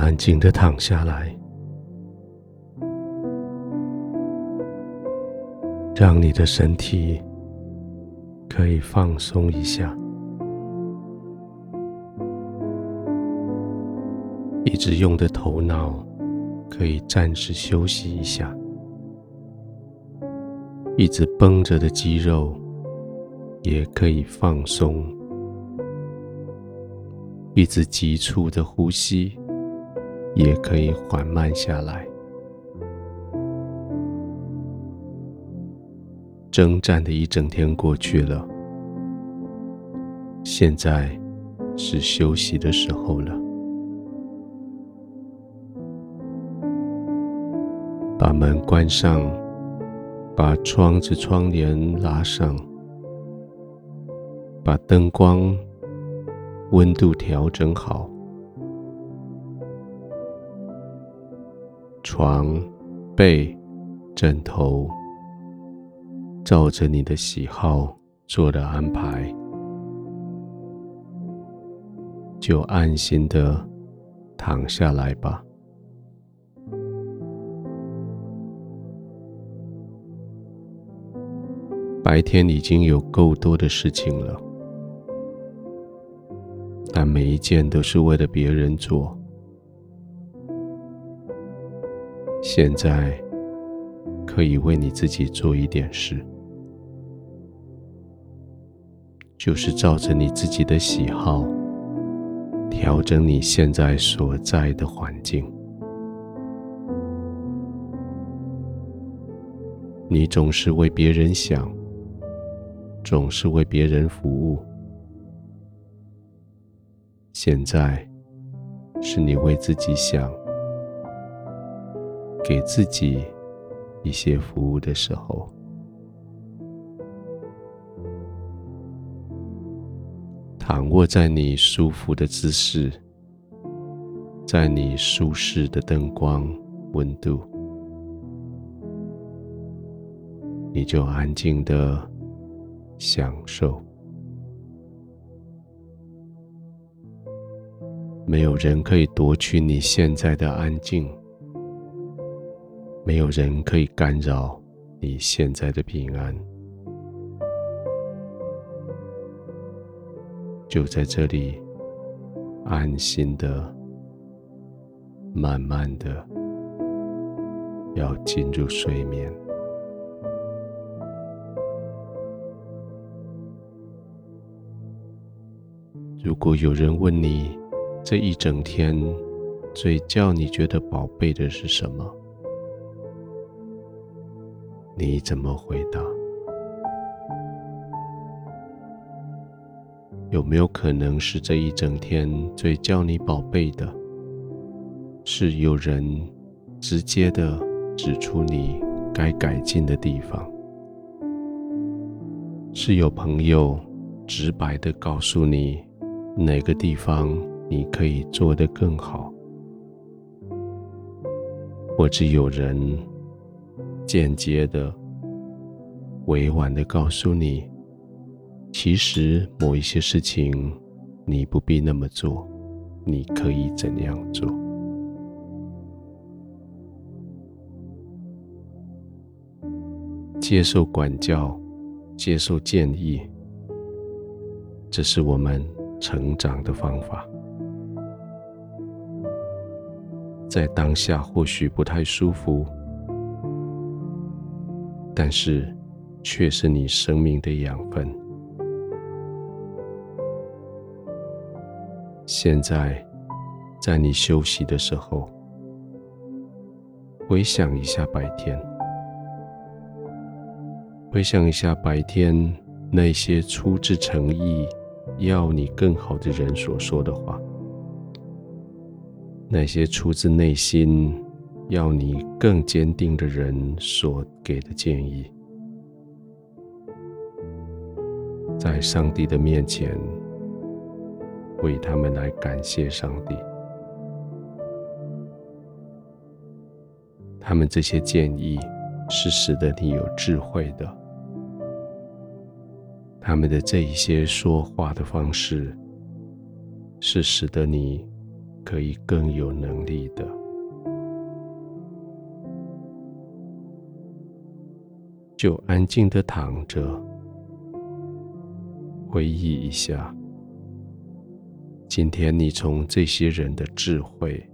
安静的躺下来，让你的身体可以放松一下。一直用的头脑可以暂时休息一下，一直绷着的肌肉也可以放松，一直急促的呼吸也可以缓慢下来。征战的一整天过去了，现在是休息的时候了。把门关上，把窗子窗帘拉上，把灯光、温度调整好。床、被、枕头，照着你的喜好做的安排，就安心的躺下来吧。白天已经有够多的事情了，但每一件都是为了别人做。现在可以为你自己做一点事，就是照着你自己的喜好，调整你现在所在的环境。你总是为别人想。总是为别人服务。现在是你为自己想，给自己一些服务的时候。躺卧在你舒服的姿势，在你舒适的灯光、温度，你就安静的。享受，没有人可以夺去你现在的安静，没有人可以干扰你现在的平安。就在这里，安心的、慢慢的，要进入睡眠。如果有人问你，这一整天最叫你觉得宝贝的是什么？你怎么回答？有没有可能是这一整天最叫你宝贝的，是有人直接的指出你该改进的地方，是有朋友直白的告诉你？哪个地方你可以做得更好？或者有人间接的、委婉的告诉你，其实某一些事情你不必那么做，你可以怎样做？接受管教，接受建议，这是我们。成长的方法，在当下或许不太舒服，但是却是你生命的养分。现在，在你休息的时候，回想一下白天，回想一下白天那些出自诚意。要你更好的人所说的话，那些出自内心要你更坚定的人所给的建议，在上帝的面前为他们来感谢上帝。他们这些建议是使得你有智慧的。他们的这一些说话的方式，是使得你可以更有能力的，就安静的躺着，回忆一下，今天你从这些人的智慧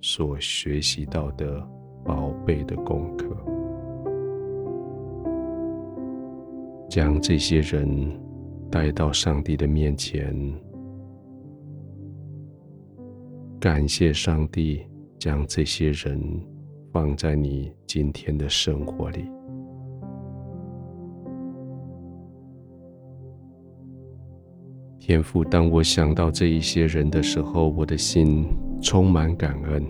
所学习到的宝贝的功课，将这些人带到上帝的面前。感谢上帝将这些人放在你今天的生活里。天父，当我想到这一些人的时候，我的心充满感恩。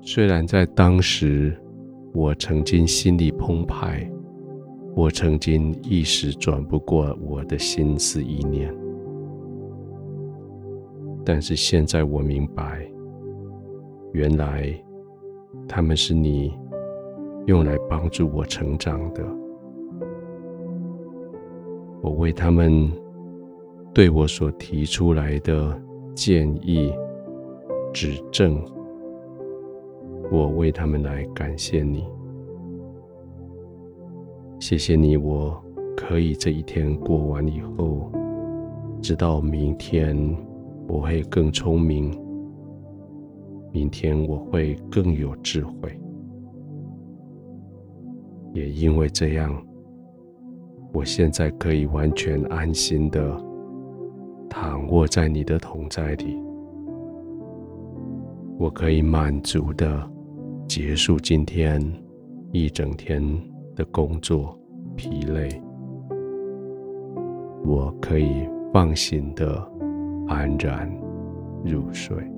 虽然在当时，我曾经心里澎湃，我曾经一时转不过我的心思意念。但是现在我明白，原来他们是你用来帮助我成长的。我为他们对我所提出来的建议、指正，我为他们来感谢你。谢谢你，我可以这一天过完以后，直到明天。我会更聪明，明天我会更有智慧。也因为这样，我现在可以完全安心的躺卧在你的同在里。我可以满足的结束今天一整天的工作疲累。我可以放心的。安然入睡。